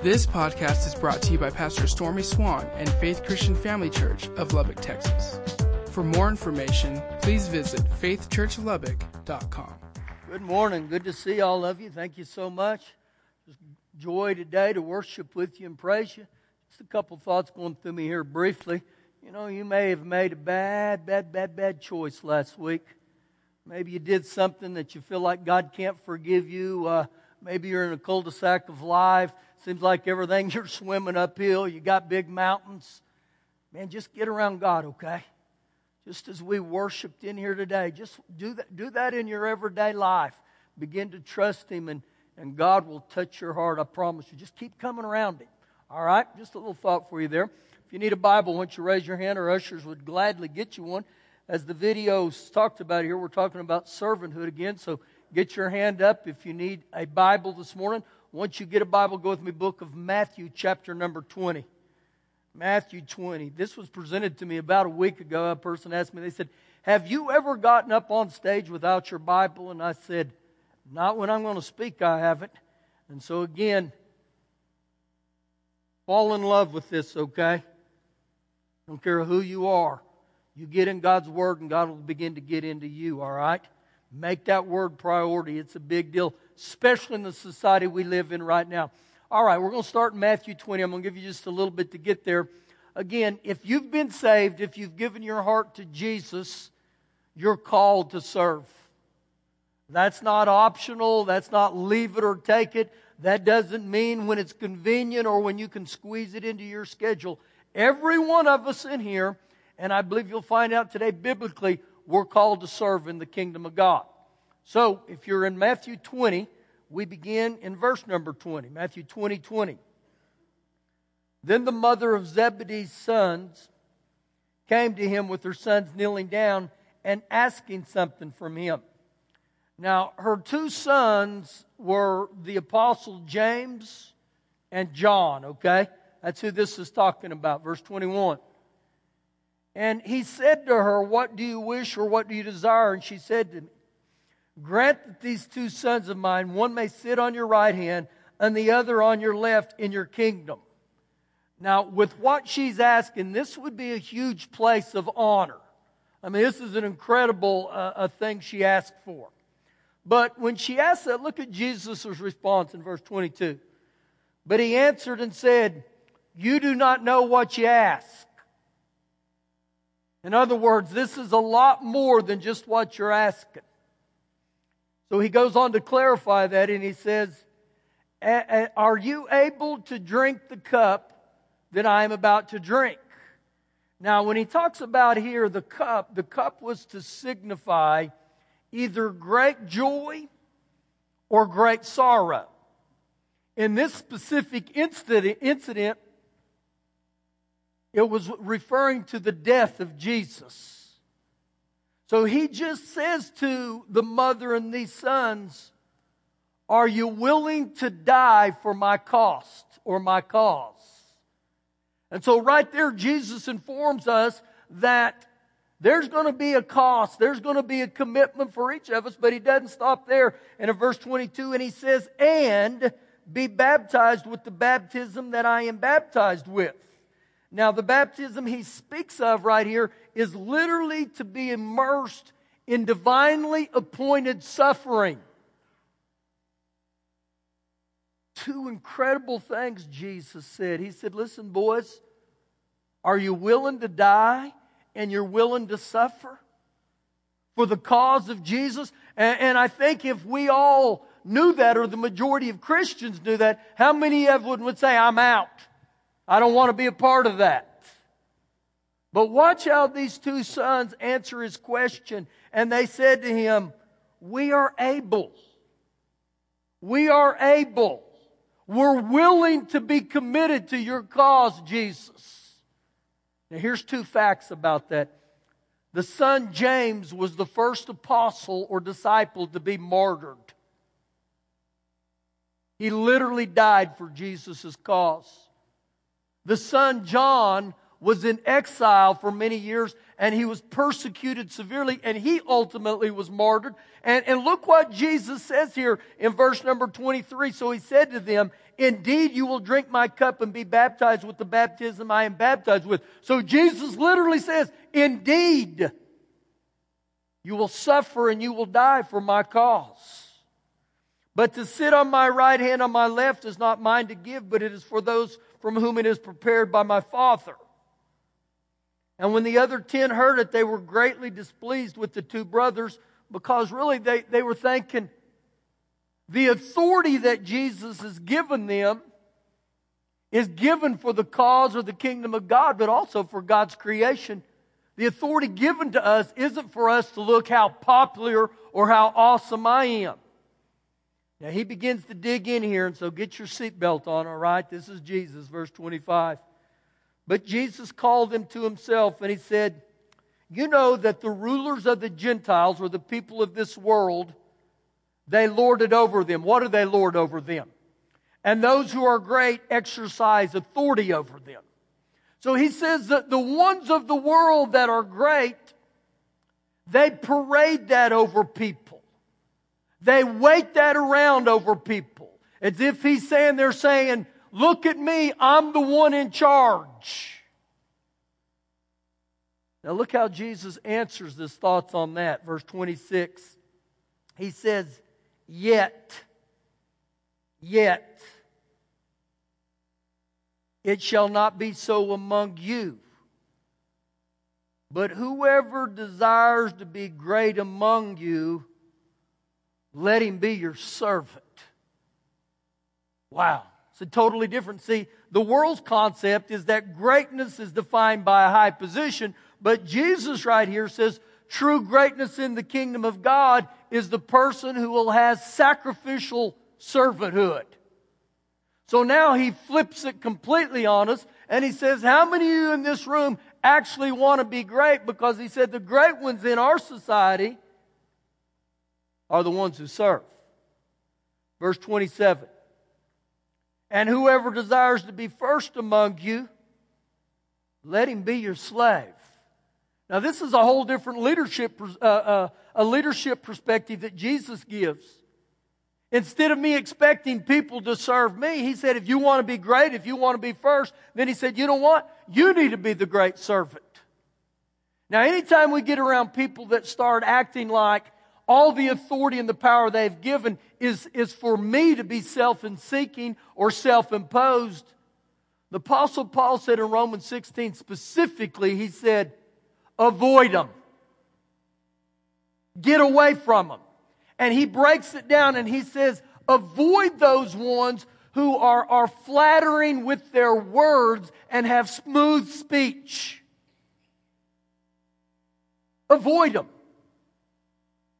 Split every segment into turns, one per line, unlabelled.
This podcast is brought to you by Pastor Stormy Swann and Faith Christian Family Church of Lubbock, Texas. For more information, please visit faithchurchlubbock.com.
Good morning. Good to see all of you. Thank you so much. Just joy today to worship with you and praise you. Just a couple thoughts going through me here briefly. You know, you may have made a bad, bad, bad, bad choice last week. Maybe you did something that you feel like God can't forgive you. Uh, maybe you're in a cul-de-sac of life. Seems like everything you're swimming uphill. You got big mountains. Man, just get around God, okay? Just as we worshiped in here today, just do that, do that in your everyday life. Begin to trust Him, and, and God will touch your heart, I promise you. Just keep coming around Him. All right? Just a little thought for you there. If you need a Bible, don't you raise your hand? Our ushers would gladly get you one. As the videos talked about here, we're talking about servanthood again. So get your hand up if you need a Bible this morning. Once you get a Bible, go with me, book of Matthew, chapter number 20. Matthew 20. This was presented to me about a week ago. A person asked me, they said, Have you ever gotten up on stage without your Bible? And I said, Not when I'm going to speak, I haven't. And so again, fall in love with this, okay? Don't care who you are. You get in God's Word, and God will begin to get into you, all right? Make that Word priority. It's a big deal especially in the society we live in right now. All right, we're going to start in Matthew 20. I'm going to give you just a little bit to get there. Again, if you've been saved, if you've given your heart to Jesus, you're called to serve. That's not optional. That's not leave it or take it. That doesn't mean when it's convenient or when you can squeeze it into your schedule. Every one of us in here, and I believe you'll find out today biblically, we're called to serve in the kingdom of God. So if you're in Matthew 20, we begin in verse number 20. Matthew 20, 20. Then the mother of Zebedee's sons came to him with her sons kneeling down and asking something from him. Now, her two sons were the apostle James and John, okay? That's who this is talking about, verse 21. And he said to her, What do you wish or what do you desire? And she said to Grant that these two sons of mine, one may sit on your right hand and the other on your left in your kingdom. Now, with what she's asking, this would be a huge place of honor. I mean, this is an incredible uh, a thing she asked for. But when she asked that, look at Jesus' response in verse 22. But he answered and said, You do not know what you ask. In other words, this is a lot more than just what you're asking. So he goes on to clarify that and he says, Are you able to drink the cup that I am about to drink? Now, when he talks about here the cup, the cup was to signify either great joy or great sorrow. In this specific incident, it was referring to the death of Jesus. So he just says to the mother and these sons, Are you willing to die for my cost or my cause? And so, right there, Jesus informs us that there's going to be a cost, there's going to be a commitment for each of us, but he doesn't stop there. And in verse 22, and he says, And be baptized with the baptism that I am baptized with. Now, the baptism he speaks of right here is literally to be immersed in divinely appointed suffering. Two incredible things Jesus said. He said, Listen, boys, are you willing to die and you're willing to suffer for the cause of Jesus? And, and I think if we all knew that, or the majority of Christians knew that, how many of them would say, I'm out? I don't want to be a part of that. But watch how these two sons answer his question. And they said to him, We are able. We are able. We're willing to be committed to your cause, Jesus. Now, here's two facts about that. The son James was the first apostle or disciple to be martyred. He literally died for Jesus' cause. The son John was in exile for many years and he was persecuted severely and he ultimately was martyred. And, and look what Jesus says here in verse number 23. So he said to them, Indeed, you will drink my cup and be baptized with the baptism I am baptized with. So Jesus literally says, Indeed, you will suffer and you will die for my cause. But to sit on my right hand, on my left, is not mine to give, but it is for those from whom it is prepared by my Father. And when the other ten heard it, they were greatly displeased with the two brothers because really they, they were thinking the authority that Jesus has given them is given for the cause of the kingdom of God, but also for God's creation. The authority given to us isn't for us to look how popular or how awesome I am. Now he begins to dig in here, and so get your seatbelt on, all right? This is Jesus, verse 25. But Jesus called them to himself, and he said, You know that the rulers of the Gentiles, or the people of this world, they lord it over them. What do they lord over them? And those who are great exercise authority over them. So he says that the ones of the world that are great, they parade that over people. They wait that around over people. As if he's saying, they're saying, look at me, I'm the one in charge. Now look how Jesus answers his thoughts on that. Verse 26. He says, Yet, yet, it shall not be so among you. But whoever desires to be great among you, let him be your servant. Wow. It's a totally different. See, the world's concept is that greatness is defined by a high position, but Jesus right here says true greatness in the kingdom of God is the person who will have sacrificial servanthood. So now he flips it completely on us and he says, How many of you in this room actually want to be great? Because he said the great ones in our society are the ones who serve. Verse 27. And whoever desires to be first among you, let him be your slave. Now, this is a whole different leadership, uh, uh, a leadership perspective that Jesus gives. Instead of me expecting people to serve me, he said, if you want to be great, if you want to be first, then he said, you know what? You need to be the great servant. Now, anytime we get around people that start acting like all the authority and the power they've given is, is for me to be self seeking or self imposed. The Apostle Paul said in Romans 16 specifically, he said, avoid them, get away from them. And he breaks it down and he says, avoid those ones who are, are flattering with their words and have smooth speech. Avoid them.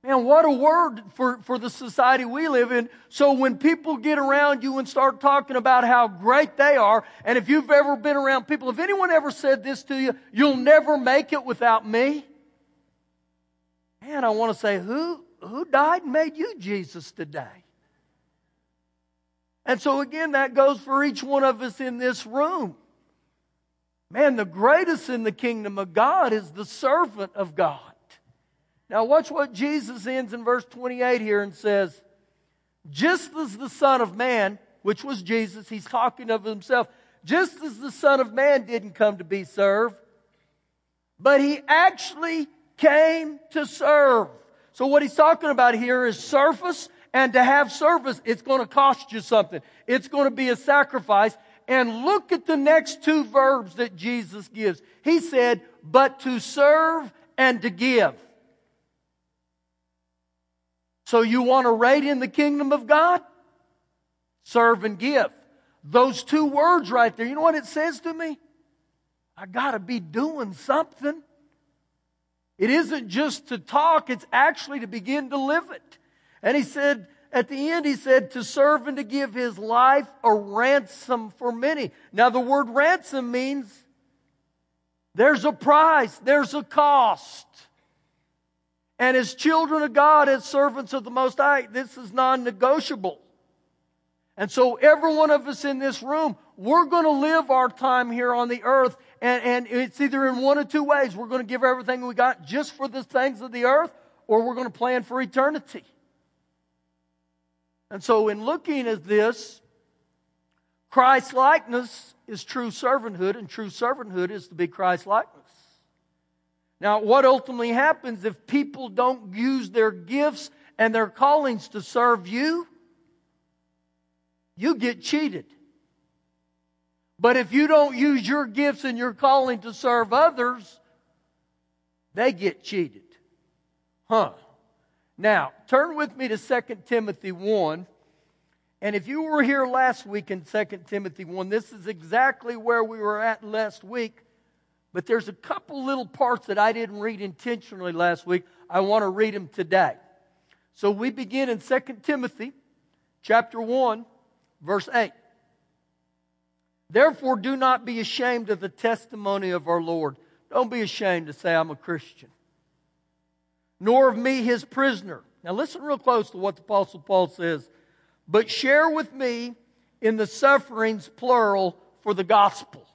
Man, what a word for, for the society we live in. So when people get around you and start talking about how great they are, and if you've ever been around people, if anyone ever said this to you, you'll never make it without me. Man, I want to say, who, who died and made you Jesus today? And so again, that goes for each one of us in this room. Man, the greatest in the kingdom of God is the servant of God. Now, watch what Jesus ends in verse 28 here and says, Just as the Son of Man, which was Jesus, he's talking of himself, just as the Son of Man didn't come to be served, but he actually came to serve. So, what he's talking about here is service, and to have service, it's going to cost you something. It's going to be a sacrifice. And look at the next two verbs that Jesus gives. He said, but to serve and to give. So you want to reign in the kingdom of God? Serve and give. Those two words right there, you know what it says to me? I got to be doing something. It isn't just to talk, it's actually to begin to live it. And he said, at the end, he said, to serve and to give his life a ransom for many. Now, the word ransom means there's a price, there's a cost. And as children of God, as servants of the Most High, this is non negotiable. And so, every one of us in this room, we're going to live our time here on the earth, and, and it's either in one of two ways. We're going to give everything we got just for the things of the earth, or we're going to plan for eternity. And so, in looking at this, Christ likeness is true servanthood, and true servanthood is to be Christ likeness. Now, what ultimately happens if people don't use their gifts and their callings to serve you? You get cheated. But if you don't use your gifts and your calling to serve others, they get cheated. Huh. Now, turn with me to 2 Timothy 1. And if you were here last week in 2 Timothy 1, this is exactly where we were at last week. But there's a couple little parts that I didn't read intentionally last week. I want to read them today. So we begin in 2 Timothy chapter 1, verse 8. Therefore, do not be ashamed of the testimony of our Lord. Don't be ashamed to say, I'm a Christian. Nor of me, his prisoner. Now, listen real close to what the Apostle Paul says. But share with me in the sufferings, plural, for the gospel.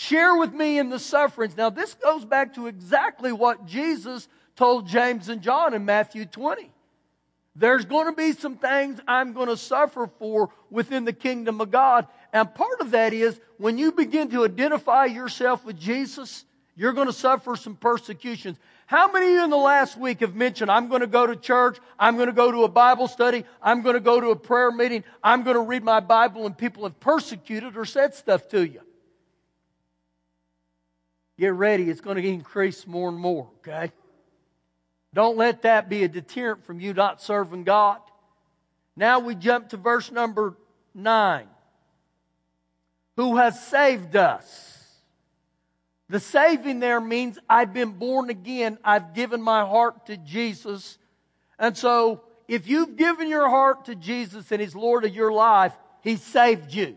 Share with me in the sufferings. Now, this goes back to exactly what Jesus told James and John in Matthew 20. There's going to be some things I'm going to suffer for within the kingdom of God. And part of that is when you begin to identify yourself with Jesus, you're going to suffer some persecutions. How many of you in the last week have mentioned, I'm going to go to church, I'm going to go to a Bible study, I'm going to go to a prayer meeting, I'm going to read my Bible, and people have persecuted or said stuff to you? Get ready, it's going to increase more and more, okay? Don't let that be a deterrent from you not serving God. Now we jump to verse number 9. Who has saved us? The saving there means I've been born again. I've given my heart to Jesus. And so, if you've given your heart to Jesus and He's Lord of your life, He saved you.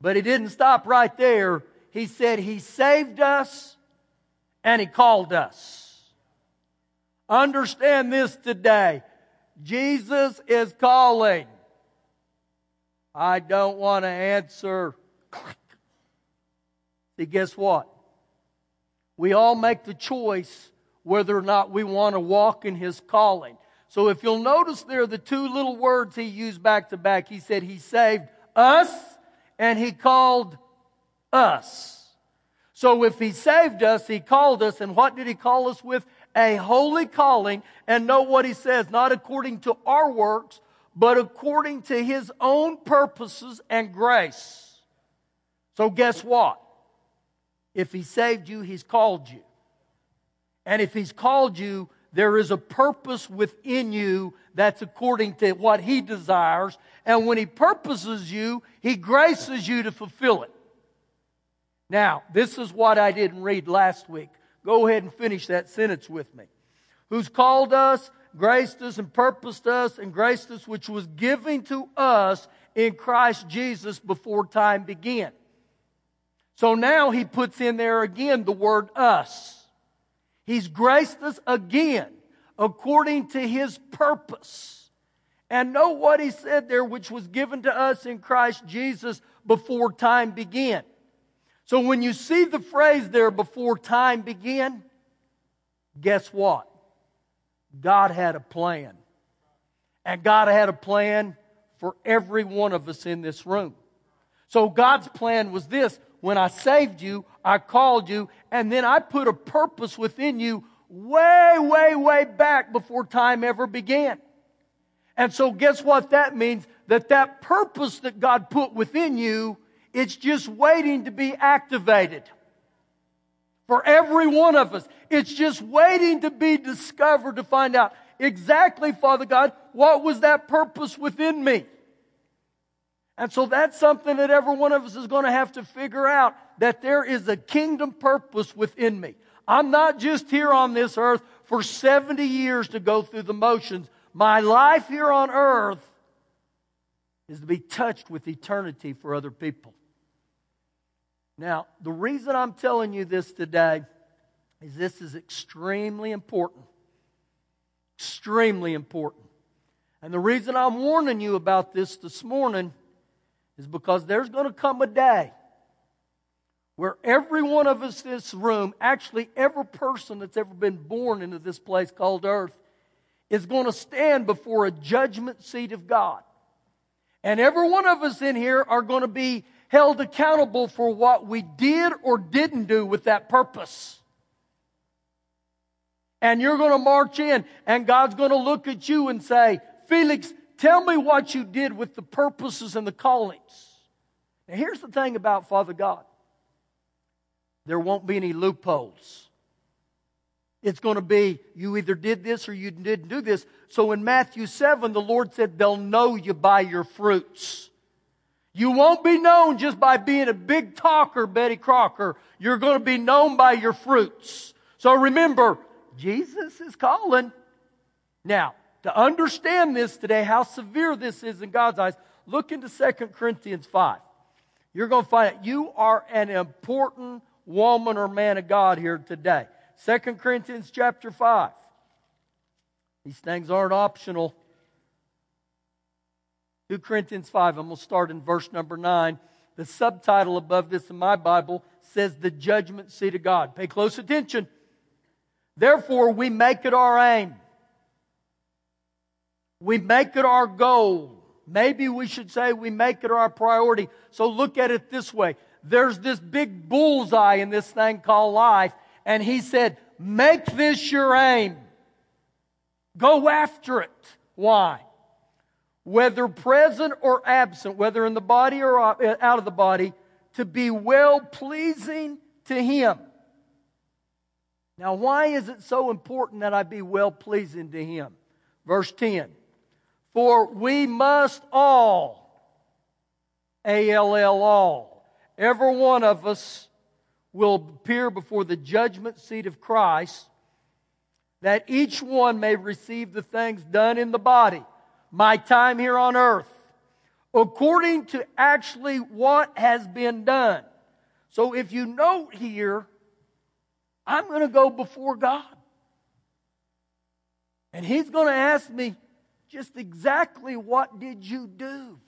But He didn't stop right there. He said He saved us and He called us. Understand this today. Jesus is calling. I don't want to answer. See, guess what? We all make the choice whether or not we want to walk in His calling. So if you'll notice there, the two little words He used back to back, He said He saved us and He called us. So if he saved us, he called us, and what did he call us with? A holy calling. And know what he says, not according to our works, but according to his own purposes and grace. So guess what? If he saved you, he's called you. And if he's called you, there is a purpose within you that's according to what he desires. And when he purposes you, he graces you to fulfill it. Now, this is what I didn't read last week. Go ahead and finish that sentence with me. Who's called us, graced us, and purposed us, and graced us, which was given to us in Christ Jesus before time began. So now he puts in there again the word us. He's graced us again according to his purpose. And know what he said there, which was given to us in Christ Jesus before time began. So when you see the phrase there before time began, guess what? God had a plan. And God had a plan for every one of us in this room. So God's plan was this when I saved you, I called you, and then I put a purpose within you way, way, way back before time ever began. And so, guess what that means? That that purpose that God put within you it's just waiting to be activated. For every one of us, it's just waiting to be discovered to find out exactly, Father God, what was that purpose within me? And so that's something that every one of us is going to have to figure out that there is a kingdom purpose within me. I'm not just here on this earth for 70 years to go through the motions. My life here on earth is to be touched with eternity for other people. Now, the reason I'm telling you this today is this is extremely important. Extremely important. And the reason I'm warning you about this this morning is because there's going to come a day where every one of us in this room, actually every person that's ever been born into this place called earth, is going to stand before a judgment seat of God. And every one of us in here are going to be held accountable for what we did or didn't do with that purpose. And you're going to march in, and God's going to look at you and say, Felix, tell me what you did with the purposes and the callings. Now, here's the thing about Father God there won't be any loopholes. It's going to be you either did this or you didn't do this. So in Matthew 7, the Lord said, They'll know you by your fruits. You won't be known just by being a big talker, Betty Crocker. You're going to be known by your fruits. So remember, Jesus is calling. Now, to understand this today, how severe this is in God's eyes, look into 2 Corinthians 5. You're going to find out you are an important woman or man of God here today. 2 Corinthians chapter 5. These things aren't optional. 2 Corinthians 5, I'm going to start in verse number 9. The subtitle above this in my Bible says the judgment seat of God. Pay close attention. Therefore, we make it our aim. We make it our goal. Maybe we should say we make it our priority. So look at it this way. There's this big bullseye in this thing called life. And he said, make this your aim. Go after it. Why? Whether present or absent, whether in the body or out eh, of the body, to be well pleasing to Him. Now, why is it so important that I be well pleasing to Him? Verse 10 For we must all, A L L, all, every one of us will appear before the judgment seat of Christ, that each one may receive the things done in the body my time here on earth according to actually what has been done. So if you note here, I'm going to go before God. And He's going to ask me just exactly what did you do?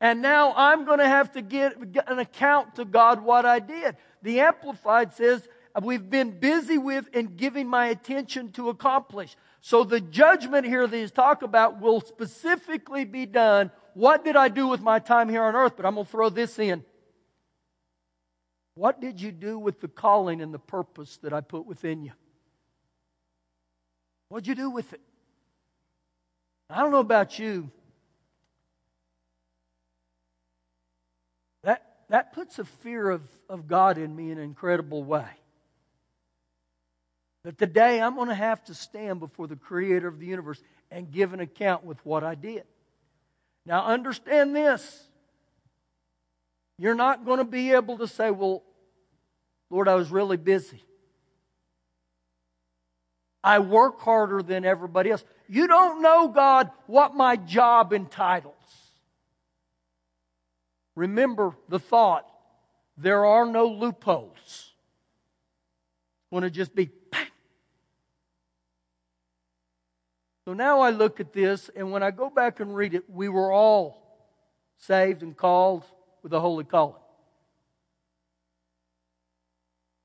And now I'm going to have to get an account to God what I did. The Amplified says, We've been busy with and giving my attention to accomplish. So the judgment here that he's talking about will specifically be done. What did I do with my time here on earth? But I'm going to throw this in. What did you do with the calling and the purpose that I put within you? What'd you do with it? I don't know about you. That, that puts a fear of, of God in me in an incredible way. That today I'm going to have to stand before the creator of the universe and give an account with what I did. Now, understand this. You're not going to be able to say, Well, Lord, I was really busy. I work harder than everybody else. You don't know, God, what my job entitles. Remember the thought there are no loopholes. Going to just be So now I look at this, and when I go back and read it, we were all saved and called with a holy calling.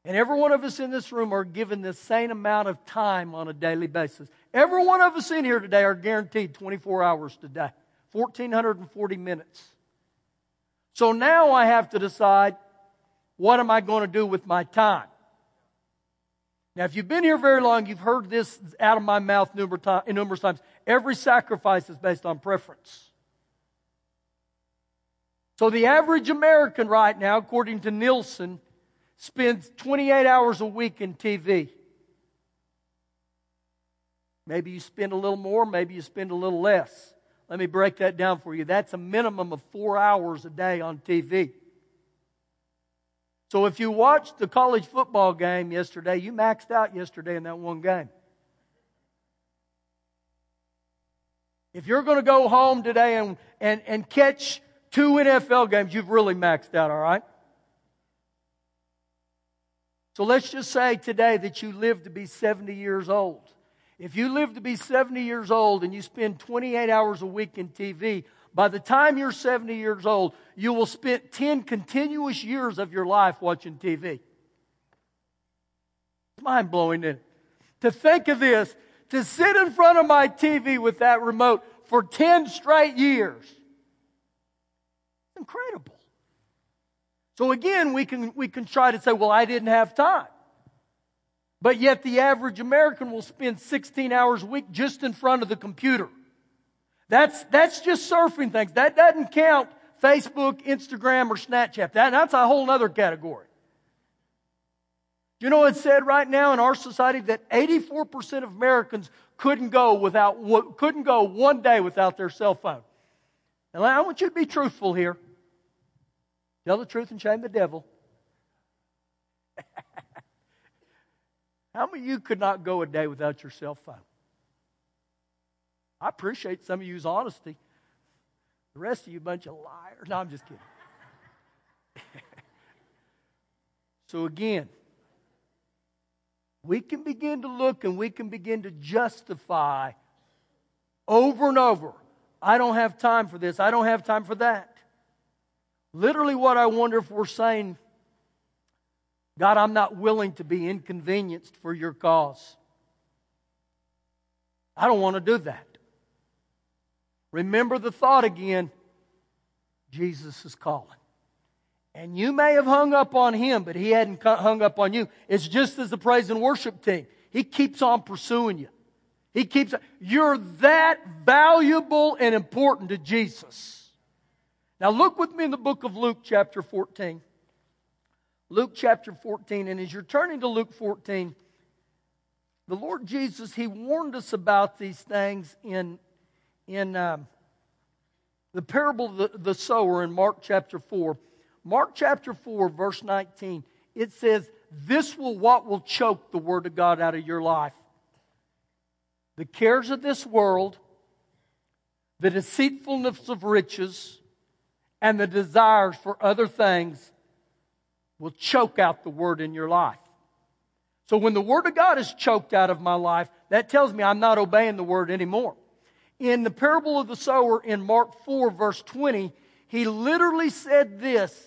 And every one of us in this room are given the same amount of time on a daily basis. Every one of us in here today are guaranteed 24 hours today, 1,440 minutes. So now I have to decide what am I going to do with my time? Now, if you've been here very long, you've heard this out of my mouth numerous times. Every sacrifice is based on preference. So the average American right now, according to Nielsen, spends 28 hours a week in TV. Maybe you spend a little more, maybe you spend a little less. Let me break that down for you. That's a minimum of four hours a day on TV. So if you watched the college football game yesterday, you maxed out yesterday in that one game. If you're going to go home today and, and, and catch two NFL games, you've really maxed out, all right? So let's just say today that you live to be 70 years old. If you live to be 70 years old and you spend 28 hours a week in TV, By the time you're 70 years old, you will spend 10 continuous years of your life watching TV. It's mind blowing? To think of this, to sit in front of my TV with that remote for 10 straight years. Incredible. So again, we can, we can try to say, well, I didn't have time. But yet the average American will spend 16 hours a week just in front of the computer. That's, that's just surfing things. That doesn't count Facebook, Instagram, or Snapchat. That, that's a whole other category. You know it's said right now in our society that 84% of Americans couldn't go without, couldn't go one day without their cell phone. And I want you to be truthful here. Tell the truth and shame the devil. How many of you could not go a day without your cell phone? I appreciate some of you's honesty. The rest of you, bunch of liars. No, I'm just kidding. so, again, we can begin to look and we can begin to justify over and over I don't have time for this, I don't have time for that. Literally, what I wonder if we're saying God, I'm not willing to be inconvenienced for your cause. I don't want to do that. Remember the thought again Jesus is calling. And you may have hung up on him, but he hadn't hung up on you. It's just as the praise and worship team. He keeps on pursuing you. He keeps, you're that valuable and important to Jesus. Now look with me in the book of Luke, chapter 14. Luke chapter 14. And as you're turning to Luke 14, the Lord Jesus, He warned us about these things in, in um, the parable of the, the sower in Mark chapter 4. Mark chapter 4, verse 19, it says, This will what will choke the word of God out of your life. The cares of this world, the deceitfulness of riches, and the desires for other things will choke out the word in your life. So when the word of God is choked out of my life, that tells me I'm not obeying the word anymore. In the parable of the sower in Mark 4, verse 20, he literally said this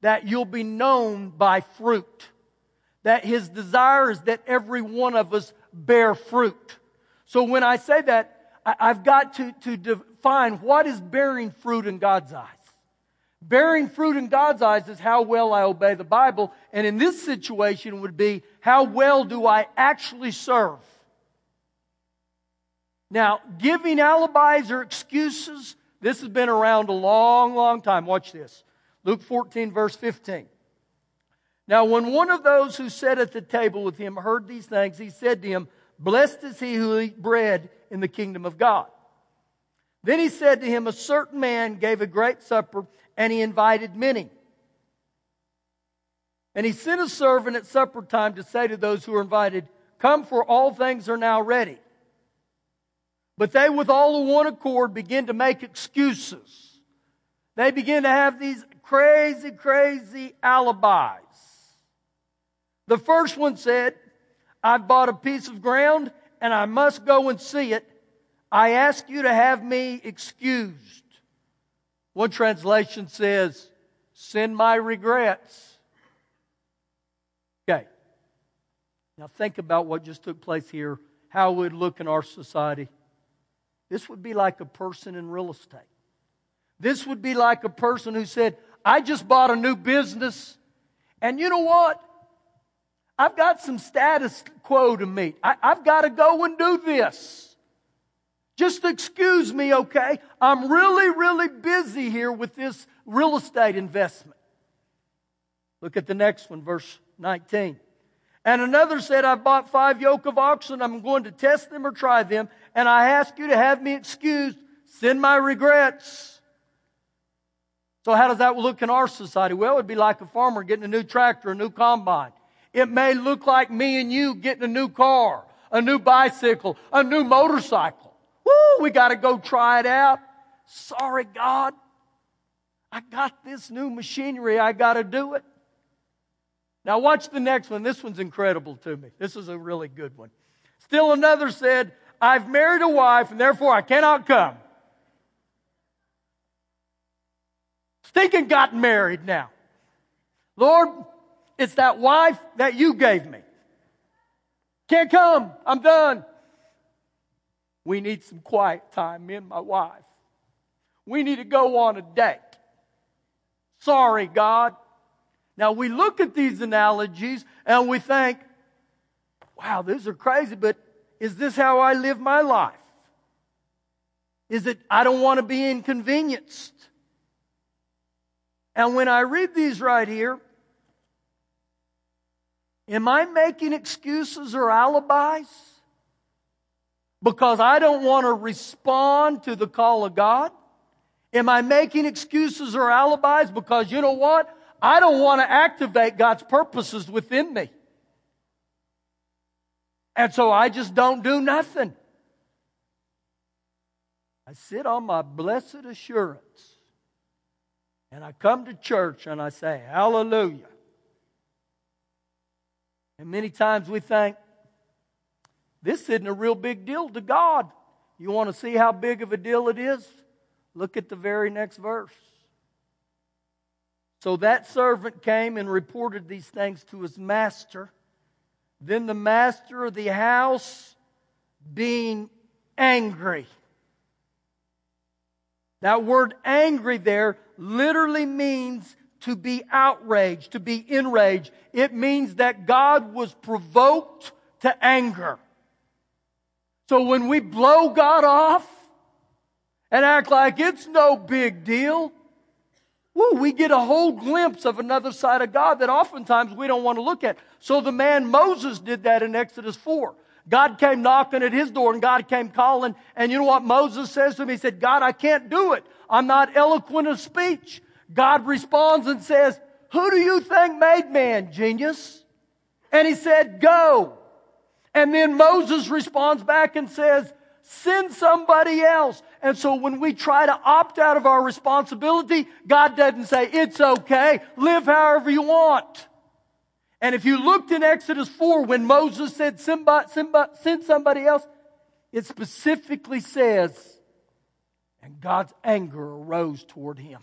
that you'll be known by fruit. That his desire is that every one of us bear fruit. So when I say that, I've got to, to define what is bearing fruit in God's eyes. Bearing fruit in God's eyes is how well I obey the Bible. And in this situation would be how well do I actually serve? Now, giving alibis or excuses, this has been around a long, long time. Watch this. Luke 14, verse 15. Now, when one of those who sat at the table with him heard these things, he said to him, Blessed is he who eats bread in the kingdom of God. Then he said to him, A certain man gave a great supper and he invited many. And he sent a servant at supper time to say to those who were invited, Come, for all things are now ready. But they, with all the one accord, begin to make excuses. They begin to have these crazy, crazy alibis. The first one said, I've bought a piece of ground and I must go and see it. I ask you to have me excused. One translation says, send my regrets. Okay. Now think about what just took place here, how it would look in our society. This would be like a person in real estate. This would be like a person who said, I just bought a new business, and you know what? I've got some status quo to meet. I, have got to go and do this. Just excuse me, okay? I'm really, really busy here with this real estate investment. Look at the next one, verse 19. And another said, I've bought five yoke of oxen. I'm going to test them or try them. And I ask you to have me excused. Send my regrets. So how does that look in our society? Well, it would be like a farmer getting a new tractor, a new combine. It may look like me and you getting a new car, a new bicycle, a new motorcycle. Woo, we got to go try it out. Sorry, God. I got this new machinery. I got to do it. Now, watch the next one. This one's incredible to me. This is a really good one. Still another said, I've married a wife and therefore I cannot come. Stinking got married now. Lord, it's that wife that you gave me. Can't come. I'm done. We need some quiet time, me and my wife. We need to go on a date. Sorry, God. Now we look at these analogies and we think, wow, these are crazy, but is this how I live my life? Is it, I don't want to be inconvenienced. And when I read these right here, am I making excuses or alibis? Because I don't want to respond to the call of God? Am I making excuses or alibis because you know what? I don't want to activate God's purposes within me. And so I just don't do nothing. I sit on my blessed assurance and I come to church and I say, Hallelujah. And many times we think, this isn't a real big deal to God. You want to see how big of a deal it is? Look at the very next verse. So that servant came and reported these things to his master. Then the master of the house, being angry. That word angry there literally means to be outraged, to be enraged. It means that God was provoked to anger. So when we blow God off and act like it's no big deal, woo, we get a whole glimpse of another side of God that oftentimes we don't want to look at. So the man Moses did that in Exodus 4. God came knocking at his door and God came calling. And you know what Moses says to him? He said, God, I can't do it. I'm not eloquent of speech. God responds and says, Who do you think made man, genius? And he said, Go. And then Moses responds back and says, send somebody else. And so when we try to opt out of our responsibility, God doesn't say, it's okay, live however you want. And if you looked in Exodus 4, when Moses said, send somebody else, it specifically says, and God's anger arose toward him.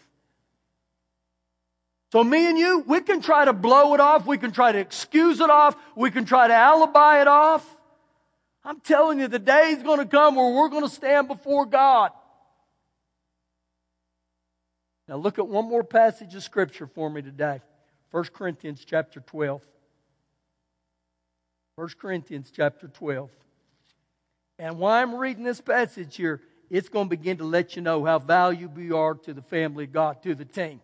So me and you, we can try to blow it off. We can try to excuse it off. We can try to alibi it off. I'm telling you, the day is going to come where we're going to stand before God. Now look at one more passage of scripture for me today. 1 Corinthians chapter 12. 1 Corinthians chapter 12. And while I'm reading this passage here, it's going to begin to let you know how valuable you are to the family of God, to the team.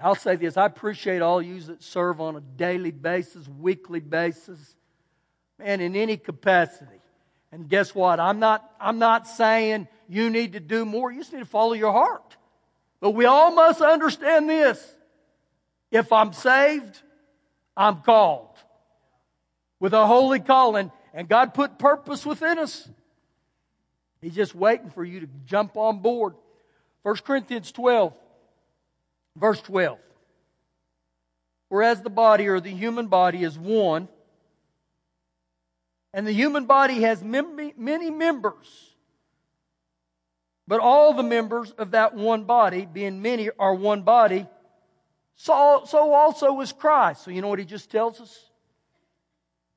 I'll say this I appreciate all you that serve on a daily basis, weekly basis, man, in any capacity. And guess what? I'm not, I'm not saying you need to do more. You just need to follow your heart. But we all must understand this. If I'm saved, I'm called with a holy calling, and God put purpose within us. He's just waiting for you to jump on board. 1 Corinthians 12. Verse 12. Whereas the body or the human body is one, and the human body has many members, but all the members of that one body, being many, are one body, so, so also is Christ. So you know what he just tells us?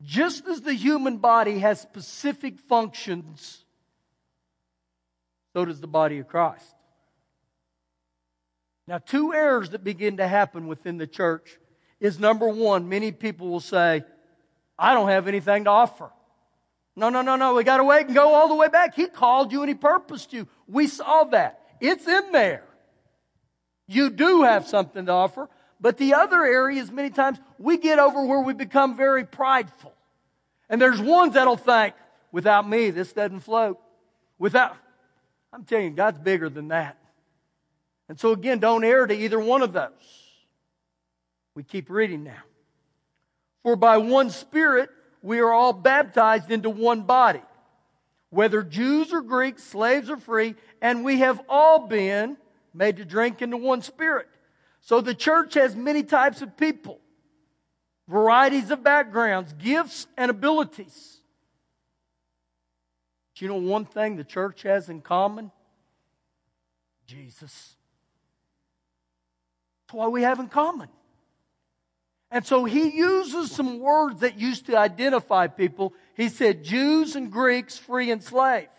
Just as the human body has specific functions, so does the body of Christ. Now, two errors that begin to happen within the church is number one, many people will say, I don't have anything to offer. No, no, no, no. We got to wait and go all the way back. He called you and he purposed you. We saw that. It's in there. You do have something to offer. But the other area is many times we get over where we become very prideful. And there's ones that'll think, without me, this doesn't float. Without, I'm telling you, God's bigger than that. And so again, don't err to either one of those. We keep reading now. For by one Spirit we are all baptized into one body, whether Jews or Greeks, slaves or free, and we have all been made to drink into one Spirit. So the church has many types of people, varieties of backgrounds, gifts, and abilities. Do you know one thing the church has in common? Jesus. That's why we have in common. And so he uses some words that used to identify people. He said Jews and Greeks, free and slave.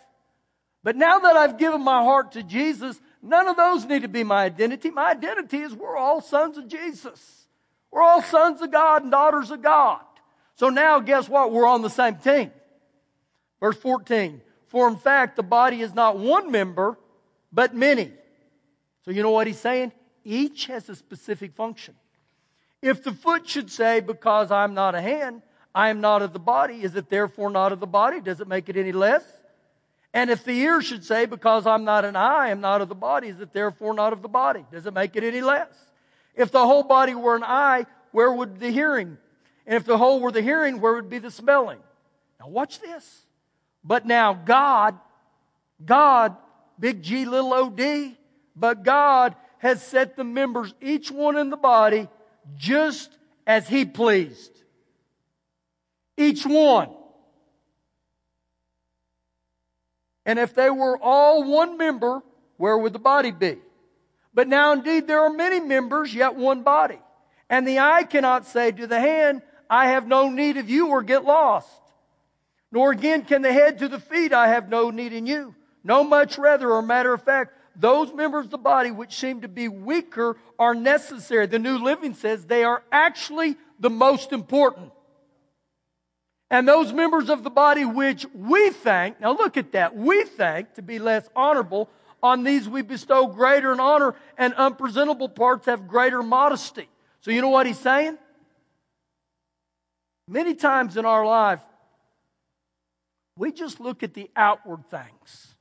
But now that I've given my heart to Jesus, none of those need to be my identity. My identity is we're all sons of Jesus. We're all sons of God and daughters of God. So now guess what? We're on the same team. Verse 14. For in fact, the body is not one member, but many. So you know what he's saying? Each has a specific function. If the foot should say, Because I'm not a hand, I am not of the body, is it therefore not of the body? Does it make it any less? And if the ear should say, Because I'm not an eye, I am not of the body, is it therefore not of the body? Does it make it any less? If the whole body were an eye, where would the hearing? And if the whole were the hearing, where would be the smelling? Now watch this. But now God, God, big G little O D, but God has set the members, each one in the body, just as he pleased. Each one. And if they were all one member, where would the body be? But now indeed there are many members, yet one body. And the eye cannot say to the hand, I have no need of you or get lost. Nor again can the head to the feet, I have no need in you. No much rather, or matter of fact, those members of the body which seem to be weaker are necessary. The New Living says they are actually the most important. And those members of the body which we think, now look at that, we think to be less honorable, on these we bestow greater honor, and unpresentable parts have greater modesty. So you know what he's saying? Many times in our life, we just look at the outward things.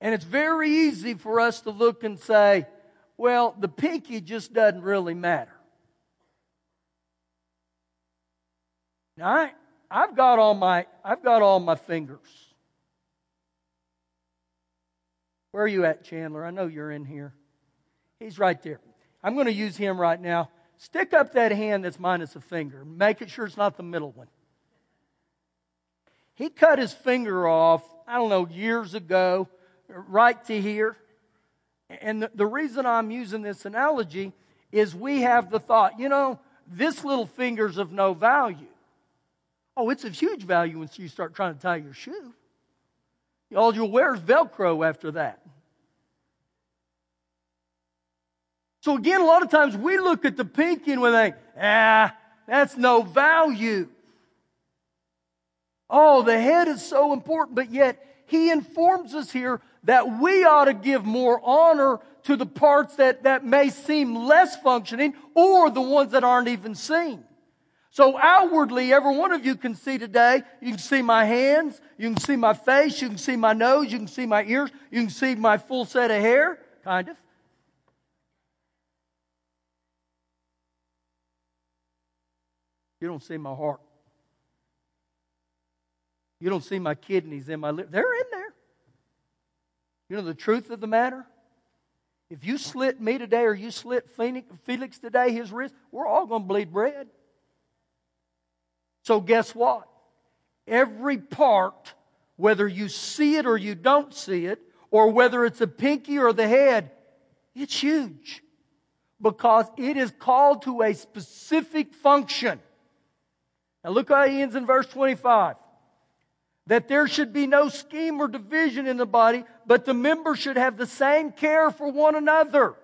And it's very easy for us to look and say, well, the pinky just doesn't really matter. Now, I, I've got all my I've got all my fingers. Where are you at, Chandler? I know you're in here. He's right there. I'm going to use him right now. Stick up that hand that's minus a finger. Make it sure it's not the middle one. He cut his finger off, I don't know, years ago right to here. And the, reason I'm using this analogy is we have the thought, you know, this little finger's of no value. Oh, it's of huge value once you start trying to tie your shoe. All you'll wear is Velcro after that. So again, a lot of times we look at the pinky and we think, ah, that's no value. Oh, the head is so important, but yet he informs us here that we ought to give more honor to the parts that, that may seem less functioning or the ones that aren't even seen. So outwardly, every one of you can see today, you can see my hands, you can see my face, you can see my nose, you can see my ears, you can see my full set of hair, kind of. You don't see my heart. You don't see my kidneys in my liver. They're in there. You know the truth of the matter? If you slit me today or you slit Felix today, his wrist, we're all going to bleed bread. So, guess what? Every part, whether you see it or you don't see it, or whether it's a pinky or the head, it's huge because it is called to a specific function. Now, look how he ends in verse 25 that there should be no schism or division in the body, but the members should have the same care for one another.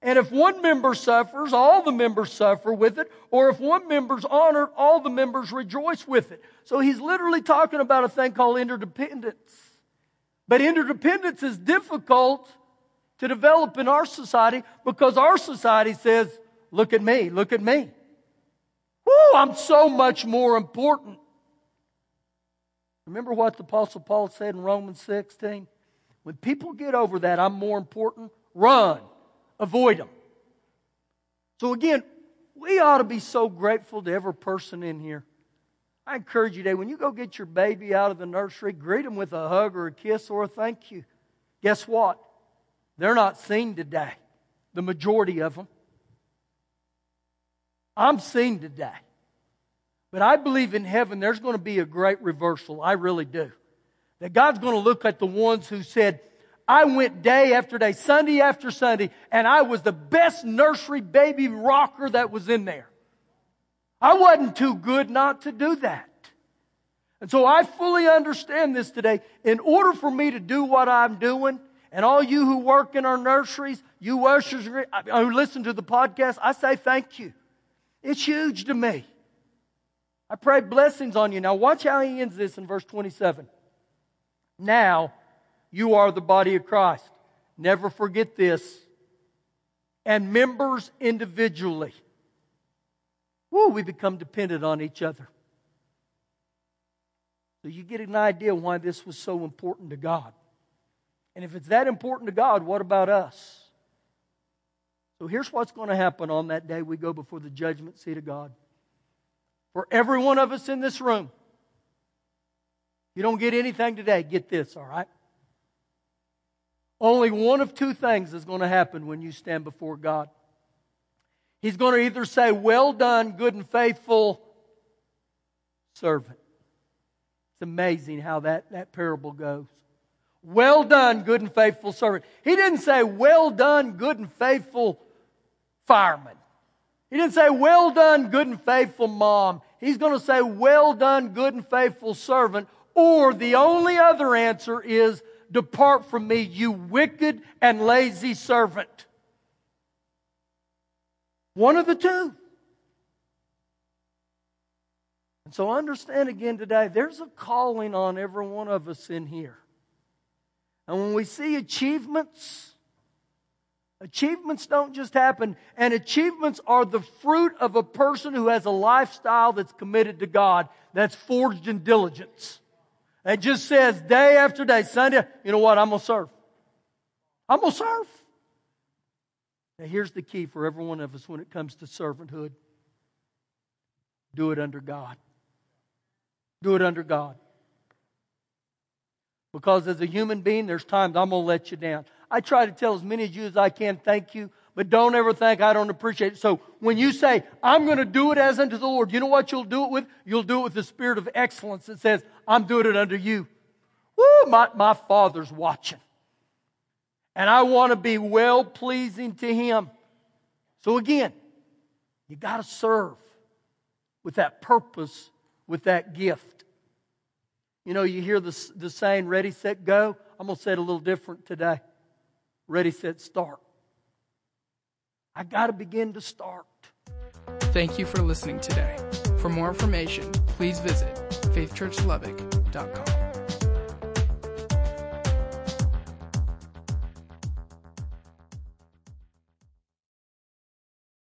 And if one member suffers, all the members suffer with it. Or if one member's honored, all the members rejoice with it. So he's literally talking about a thing called interdependence. But interdependence is difficult to develop in our society because our society says, look at me, look at me. Woo, I'm so much more important. Remember what the Apostle Paul said in Romans 16? When people get over that, I'm more important, run, avoid them. So again, we ought to be so grateful to every person in here. I encourage you today, when you go get your baby out of the nursery, greet them with a hug or a kiss or a thank you. Guess what? They're not seen today, the majority of them. I'm seen today. But I believe in heaven there's going to be a great reversal. I really do. That God's going to look at the ones who said, I went day after day, Sunday after Sunday, and I was the best nursery baby rocker that was in there. I wasn't too good not to do that. And so I fully understand this today. In order for me to do what I'm doing, and all you who work in our nurseries, you ushers who listen to the podcast, I say thank you. It's huge to me. I pray blessings on you. Now, watch how he ends this in verse 27. Now, you are the body of Christ. Never forget this. And members individually. Woo, we become dependent on each other. So you get an idea why this was so important to God. And if it's that important to God, what about us? So here's what's going to happen on that day we go before the judgment seat of God. For every one of us in this room, you don't get anything today, get this, all right? Only one of two things is going to happen when you stand before God. He's going to either say, Well done, good and faithful servant. It's amazing how that, that parable goes. Well done, good and faithful servant. He didn't say, Well done, good and faithful fireman. He didn't say, Well done, good and faithful mom. He's going to say, Well done, good and faithful servant. Or the only other answer is, Depart from me, you wicked and lazy servant. One of the two. And so understand again today, there's a calling on every one of us in here. And when we see achievements, achievements don't just happen, and achievements are the fruit of a person who has a lifestyle that's committed to God, that's forged in diligence. It just says day after day, Sunday, you know what? I'm going to serve. I'm going to serve. Now, here's the key for every one of us when it comes to servanthood do it under God. Do it under God. Because as a human being, there's times I'm going to let you down. I try to tell as many of you as I can, thank you, but don't ever think I don't appreciate it. So when you say, I'm going to do it as unto the Lord, you know what you'll do it with? You'll do it with the spirit of excellence that says, I'm doing it under you. Woo, my, my Father's watching. And I want to be well pleasing to Him. So again, you got to serve with that purpose, with that gift. You know, you hear the, the saying, ready, set, go. I'm going to say it a little different today. Ready, set, start. I got to begin to start.
Thank you for listening today. For more information, please visit faithchurchlubbock.com.